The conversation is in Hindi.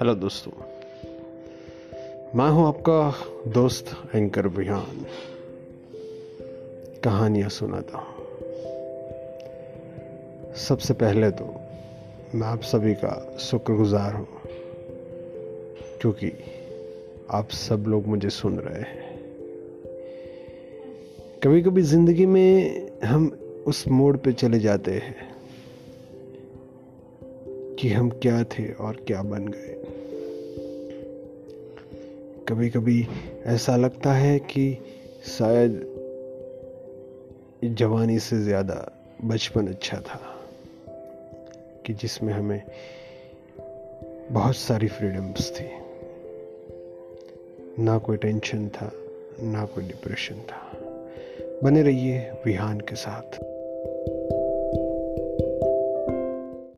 हेलो दोस्तों, मैं हूँ आपका दोस्त एंकर विहान कहानियाँ सुनाता हूँ। सबसे पहले तो मैं आप सभी का शुक्रगुजार हूँ, क्योंकि आप सब लोग मुझे सुन रहे हैं। कभी कभी ज़िंदगी में हम उस मोड़ पे चले जाते हैं कि हम क्या थे और क्या बन गए। कभी कभी ऐसा लगता है कि शायद जवानी से ज़्यादा बचपन अच्छा था, कि जिसमें हमें बहुत सारी फ्रीडम्स थी। ना कोई टेंशन था, ना कोई डिप्रेशन था। बने रहिए विहान के साथ।